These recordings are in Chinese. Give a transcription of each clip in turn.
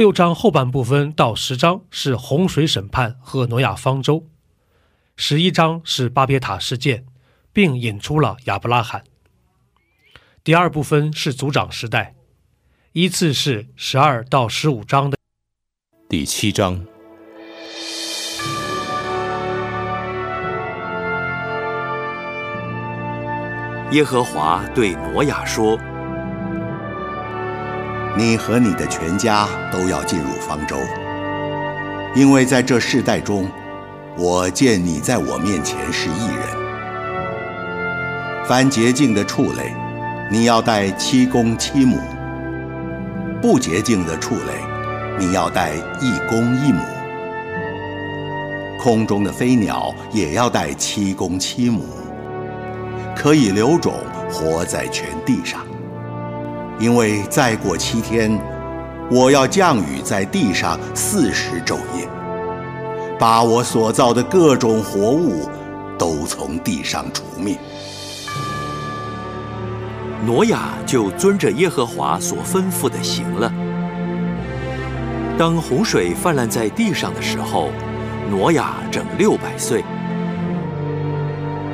六章后半部分到十章是洪水审判和挪亚方舟，十一章是巴别塔事件，并引出了亚伯拉罕。第二部分是族长时代，依次是十二到十五章的第七章。耶和华对挪亚说。你和你的全家都要进入方舟，因为在这世代中，我见你在我面前是异人。凡洁净的畜类，你要带七公七母；不洁净的畜类，你要带一公一母。空中的飞鸟也要带七公七母，可以留种，活在全地上。因为再过七天，我要降雨在地上四十昼夜，把我所造的各种活物都从地上除灭。挪亚就遵着耶和华所吩咐的行了。当洪水泛滥在地上的时候，挪亚整六百岁。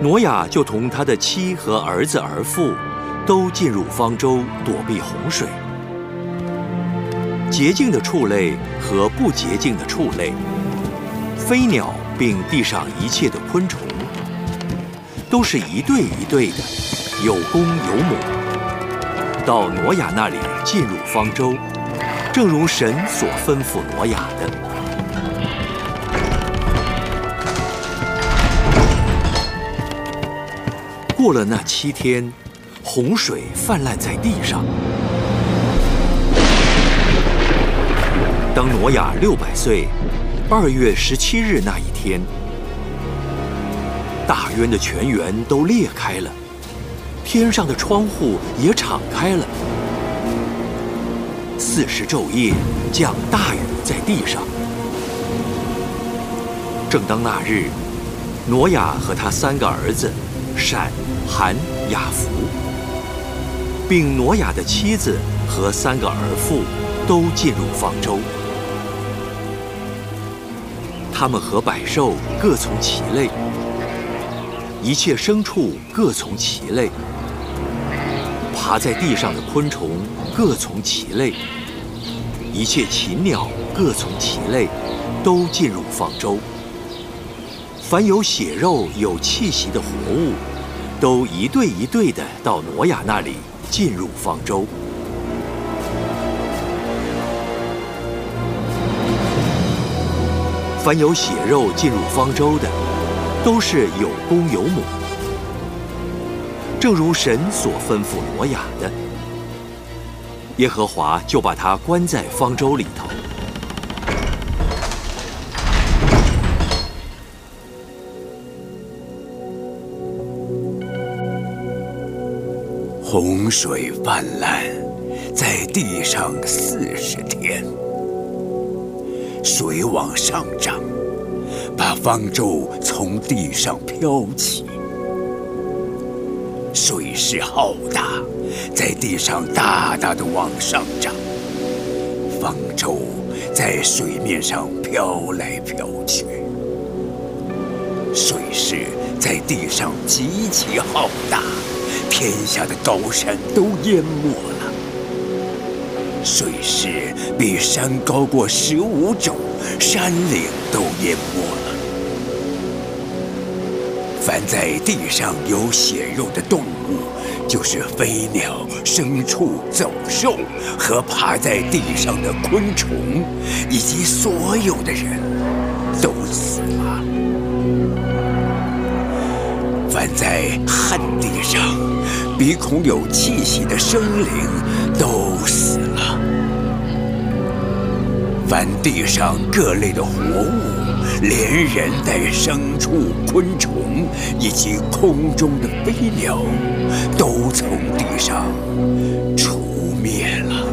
挪亚就同他的妻和儿子儿妇。都进入方舟躲避洪水。洁净的畜类和不洁净的畜类，飞鸟并地上一切的昆虫，都是一对一对的，有公有母，到挪亚那里进入方舟，正如神所吩咐挪亚的。过了那七天。洪水泛滥在地上。当挪亚六百岁，二月十七日那一天，大渊的泉源都裂开了，天上的窗户也敞开了。四十昼夜降大雨在地上。正当那日，挪亚和他三个儿子闪、含、雅弗。并挪亚的妻子和三个儿妇都进入方舟，他们和百兽各从其类，一切牲畜各从其类，爬在地上的昆虫各从其类，一切禽鸟各从其类，都进入方舟。凡有血肉、有气息的活物，都一对一对的到挪亚那里。进入方舟。凡有血肉进入方舟的，都是有公有母，正如神所吩咐挪亚的。耶和华就把他关在方舟里头。洪水泛滥，在地上四十天，水往上涨，把方舟从地上飘起。水势浩大，在地上大大的往上涨，方舟在水面上飘来飘去。水势在地上极其浩大。天下的高山都淹没了，水势比山高过十五肘，山岭都淹没了。凡在地上有血肉的动物，就是飞鸟、牲畜、走兽和爬在地上的昆虫，以及所有的人，都死了。在旱地上。鼻孔有气息的生灵都死了。凡地上各类的活物，连人带牲畜、昆虫以及空中的飞鸟，都从地上除灭了，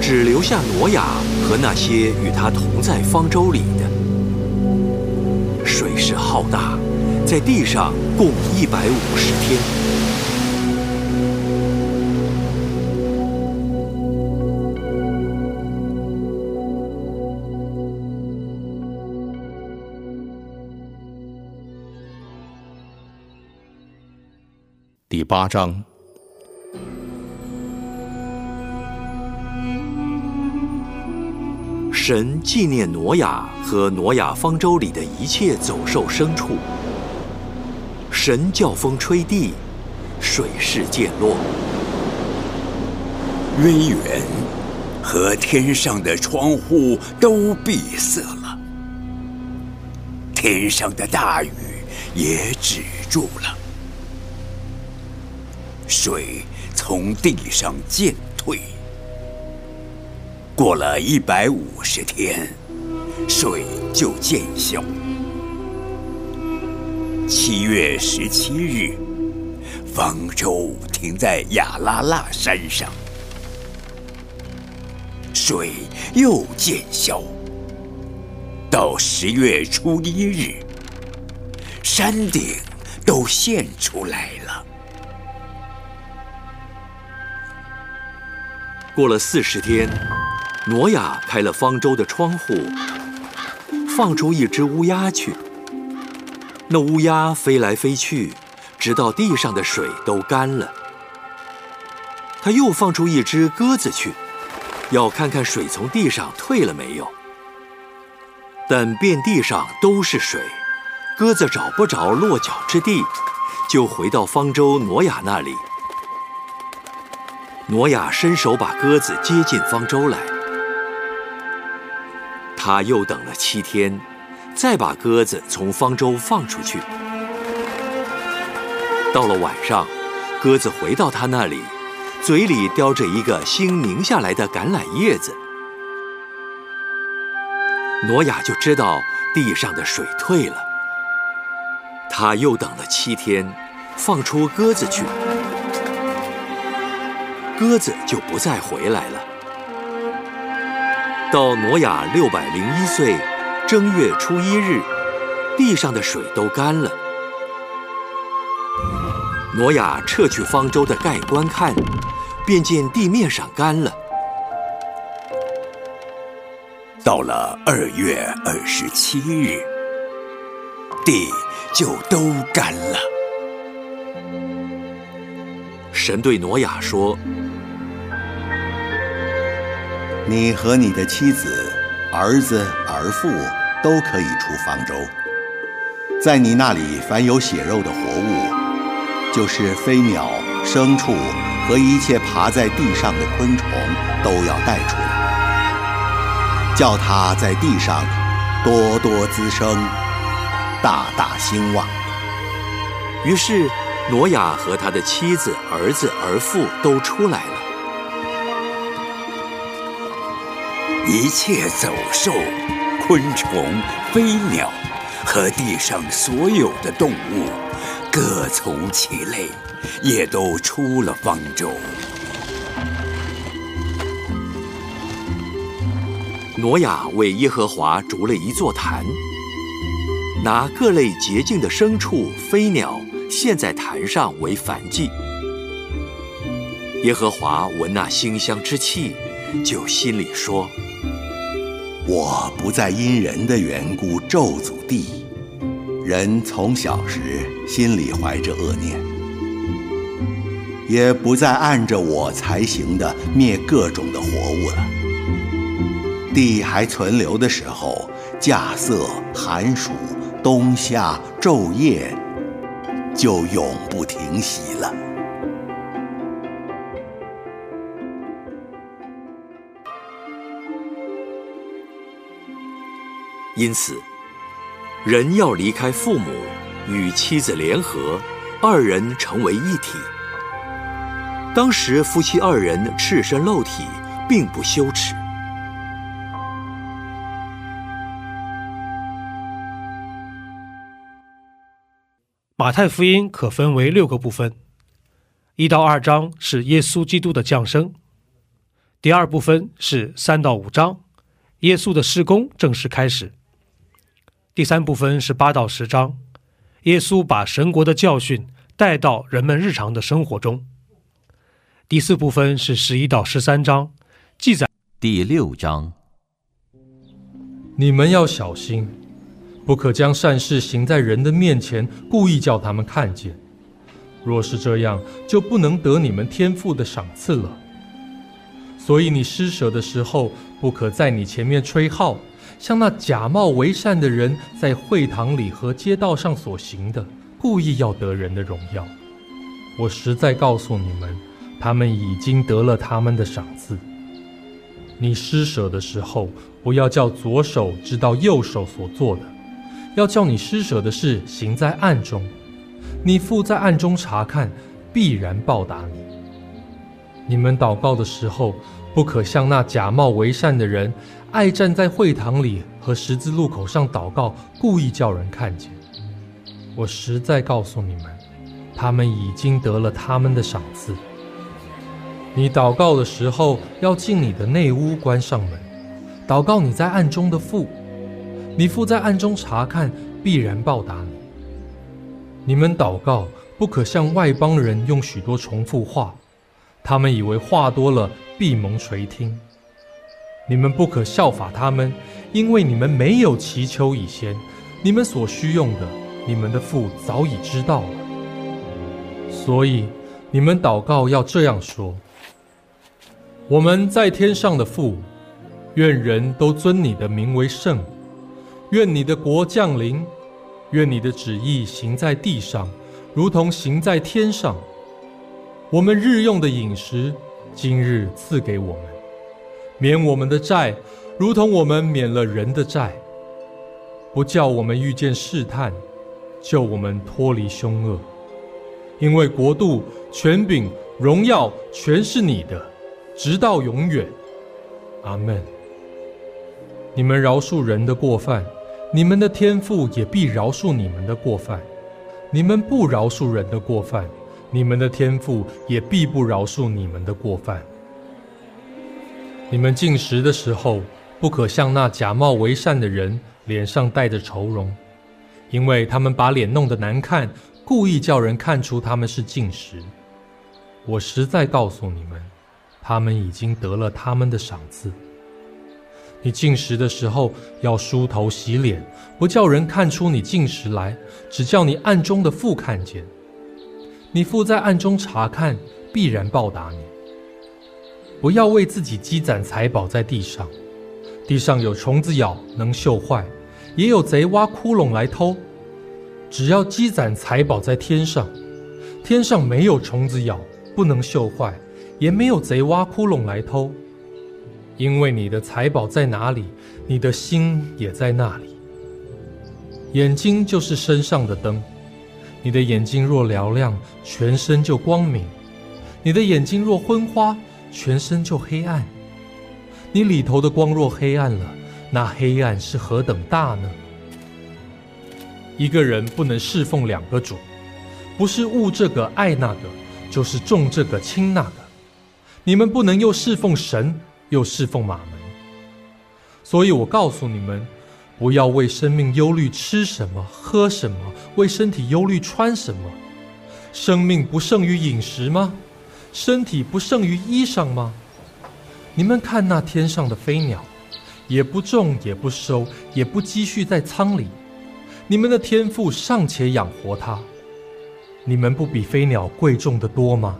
只留下挪亚和那些与他同在方舟里的。水势浩大，在地上共一百五十天。第八章，神纪念挪亚和挪亚方舟里的一切走兽牲畜。神叫风吹地，水势渐落，渊源和天上的窗户都闭塞了，天上的大雨也止住了。水从地上渐退，过了一百五十天，水就渐消。七月十七日，方舟停在亚拉腊山上，水又渐消。到十月初一日，山顶都现出来了。过了四十天，挪亚开了方舟的窗户，放出一只乌鸦去。那乌鸦飞来飞去，直到地上的水都干了。他又放出一只鸽子去，要看看水从地上退了没有。但遍地上都是水，鸽子找不着落脚之地，就回到方舟挪亚那里。挪亚伸手把鸽子接进方舟来，他又等了七天，再把鸽子从方舟放出去。到了晚上，鸽子回到他那里，嘴里叼着一个新拧下来的橄榄叶子。挪亚就知道地上的水退了。他又等了七天，放出鸽子去。鸽子就不再回来了。到挪亚六百零一岁正月初一日，地上的水都干了。挪亚撤去方舟的盖观看，便见地面上干了。到了二月二十七日，地就都干了。神对挪亚说。你和你的妻子、儿子、儿妇都可以出方舟。在你那里，凡有血肉的活物，就是飞鸟、牲畜和一切爬在地上的昆虫，都要带出来，叫它在地上多多滋生，大大兴旺。于是，挪亚和他的妻子、儿子、儿妇都出来了。一切走兽、昆虫、飞鸟和地上所有的动物，各从其类，也都出了方舟。挪亚为耶和华筑了一座坛，拿各类洁净的牲畜、飞鸟献在坛上为燔祭。耶和华闻那馨香之气，就心里说。我不再因人的缘故咒诅地，人从小时心里怀着恶念，也不再按着我才行的灭各种的活物了。地还存留的时候，稼穑、寒暑、冬夏、昼夜，就永不停息了。因此人要离开父母与妻子联合二人成为一体。当时夫妻二人赤身露体并不羞耻。马太福音可分为六个部分一到二章是耶稣基督的降生第二部分是三到五章耶稣的施工正式开始第三部分是八到十章，耶稣把神国的教训带到人们日常的生活中，第四部分是十一到十三章，记载第六章。你们要小心，不可将善事行在人的面前，故意叫他们看见。若是这样，就不能得你们天父的赏赐了。所以你施舍的时候，不可在你前面吹号，像那假冒为善的人在会堂里和街道上所行的，故意要得人的荣耀。我实在告诉你们，他们已经得了他们的赏赐。你施舍的时候，不要叫左手知道右手所做的，要叫你施舍的事行在暗中。你父在暗中查看，必然报答你。你们祷告的时候，不可像那假冒为善的人，爱站在会堂里和十字路口上祷告，故意叫人看见。我实在告诉你们，他们已经得了他们的赏赐。你祷告的时候，要进你的内屋，关上门，祷告你在暗中的父。你父在暗中查看，必然报答你。你们祷告，不可像外邦人用许多重复话，他们以为话多了必蒙垂听。你们不可效法他们，因为你们没有祈求以先，你们所需用的，你们的父早已知道了。所以你们祷告要这样说。我们在天上的父，愿人都尊你的名为圣，愿你的国降临，愿你的旨意行在地上，如同行在天上。我们日用的饮食，今日赐给我们，免我们的债，如同我们免了人的债，不叫我们遇见试探，救我们脱离凶恶。因为国度、权柄、荣耀，全是你的。直到永远，阿门。你们饶恕人的过犯，你们的天父也必饶恕你们的过犯；你们不饶恕人的过犯，你们的天父也必不饶恕你们的过犯。你们进食的时候，不可像那假冒为善的人，脸上带着愁容，因为他们把脸弄得难看，故意叫人看出他们是进食。我实在告诉你们。他们已经得了他们的赏赐。你进食的时候要梳头洗脸，不叫人看出你进食来，只叫你暗中的父看见。你父在暗中查看，必然报答你。不要为自己积攒财宝在地上，地上有虫子咬，能锈坏；也有贼挖窟窿来偷。只要积攒财宝在天上，天上没有虫子咬，不能锈坏。也没有贼挖窟窿来偷，因为你的财宝在哪里，你的心也在那里。眼睛就是身上的灯，你的眼睛若嘹亮，全身就光明；你的眼睛若昏花，全身就黑暗。你里头的光若黑暗了，那黑暗是何等大呢？一个人不能侍奉两个主，不是误这个爱那个，就是重这个轻那个。你们不能又侍奉神，又侍奉马门。所以我告诉你们，不要为生命忧虑吃什么、喝什么；为身体忧虑穿什么。生命不胜于饮食吗？身体不胜于衣裳吗？你们看那天上的飞鸟，也不种，也不收，也不积蓄在仓里，你们的天赋尚且养活它，你们不比飞鸟贵重的多吗？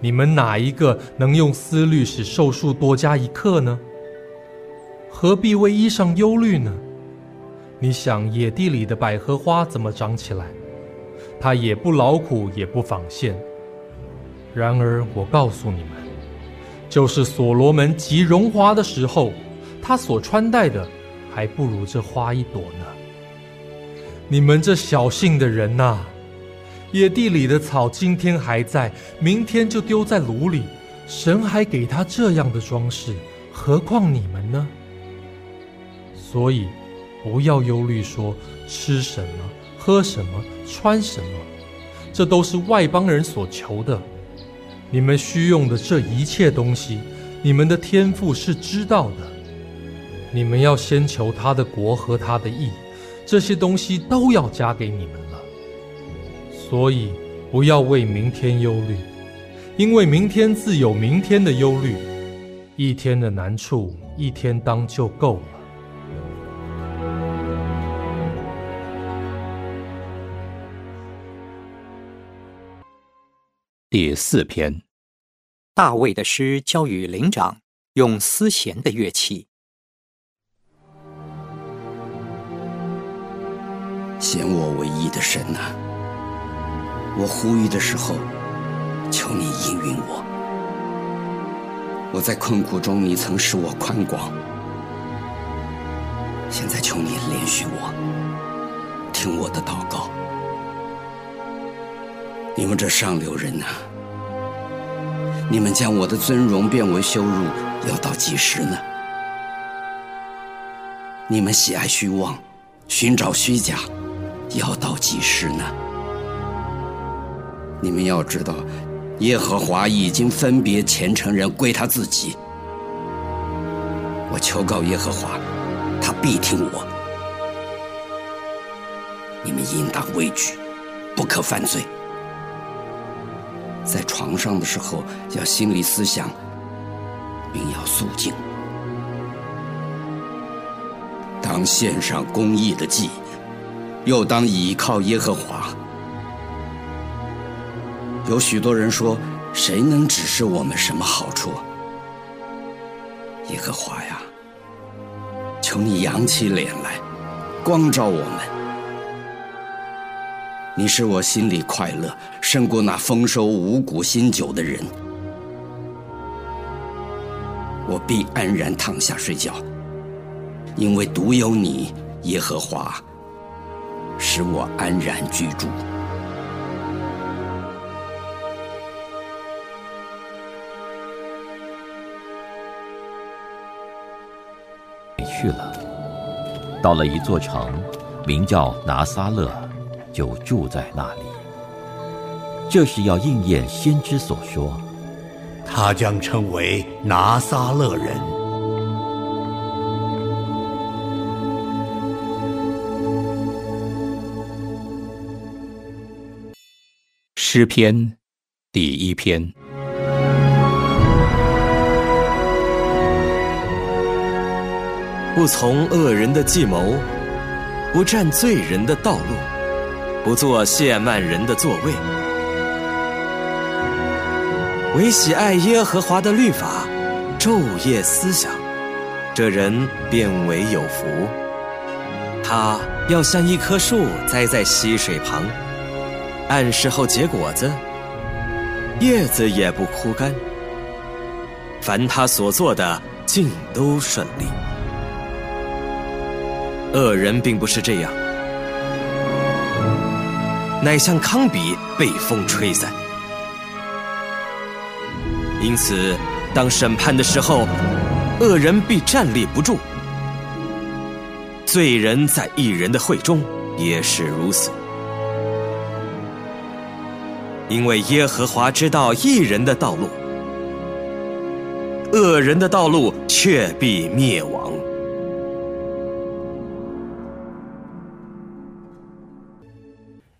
你们哪一个能用思虑使寿数多加一刻呢？何必为衣裳忧虑呢？你想野地里的百合花怎么长起来？它也不劳苦，也不纺线。然而我告诉你们，就是所罗门极荣华的时候，他所穿戴的还不如这花一朵呢。你们这小信的人呐！野地里的草今天还在，明天就丢在炉里。神还给他这样的装饰，何况你们呢？所以，不要忧虑，说吃什么、喝什么、穿什么，这都是外邦人所求的。你们需用的这一切东西，你们的天赋是知道的。你们要先求他的国和他的义，这些东西都要加给你们了。所以不要为明天忧虑，因为明天自有明天的忧虑。一天的难处，一天当就够了。第四篇，大卫的诗交与灵长，用丝弦的乐器。显我唯一的神呐、我呼吁的时候，求你应允我。我在困苦中，你曾使我宽广，现在求你怜恤我，听我的祷告。你们这上流人呐、你们将我的尊荣变为羞辱，要到几时呢？你们喜爱虚妄，寻找虚假，要到几时呢？你们要知道，耶和华已经分别虔诚人归他自己。我求告耶和华，他必听我。你们应当畏惧，不可犯罪。在床上的时候，要心里思想，并要肃静。当献上公义的祭，又当倚靠耶和华。有许多人说：“谁能指示我们什么好处？”耶和华呀，求你扬起脸来，光照我们。你使我心里快乐，胜过那丰收五谷新酒的人。我必安然躺下睡觉，因为独有你，耶和华，使我安然居住。去了，到了一座城，名叫拿撒勒，就住在那里。这是要应验先知所说。他将称为拿撒勒人。诗篇第一篇。不从恶人的计谋，不占罪人的道路，不做亵慢人的座位，唯喜爱耶和华的律法，昼夜思想，这人便为有福。他要像一棵树栽在溪水旁，按时候结果子，叶子也不枯干。凡他所做的，尽都顺利。恶人并不是这样，乃像糠秕被风吹散。因此，当审判的时候，恶人必站立不住；罪人在一人的会中也是如此。因为耶和华知道一人的道路，恶人的道路却必灭亡。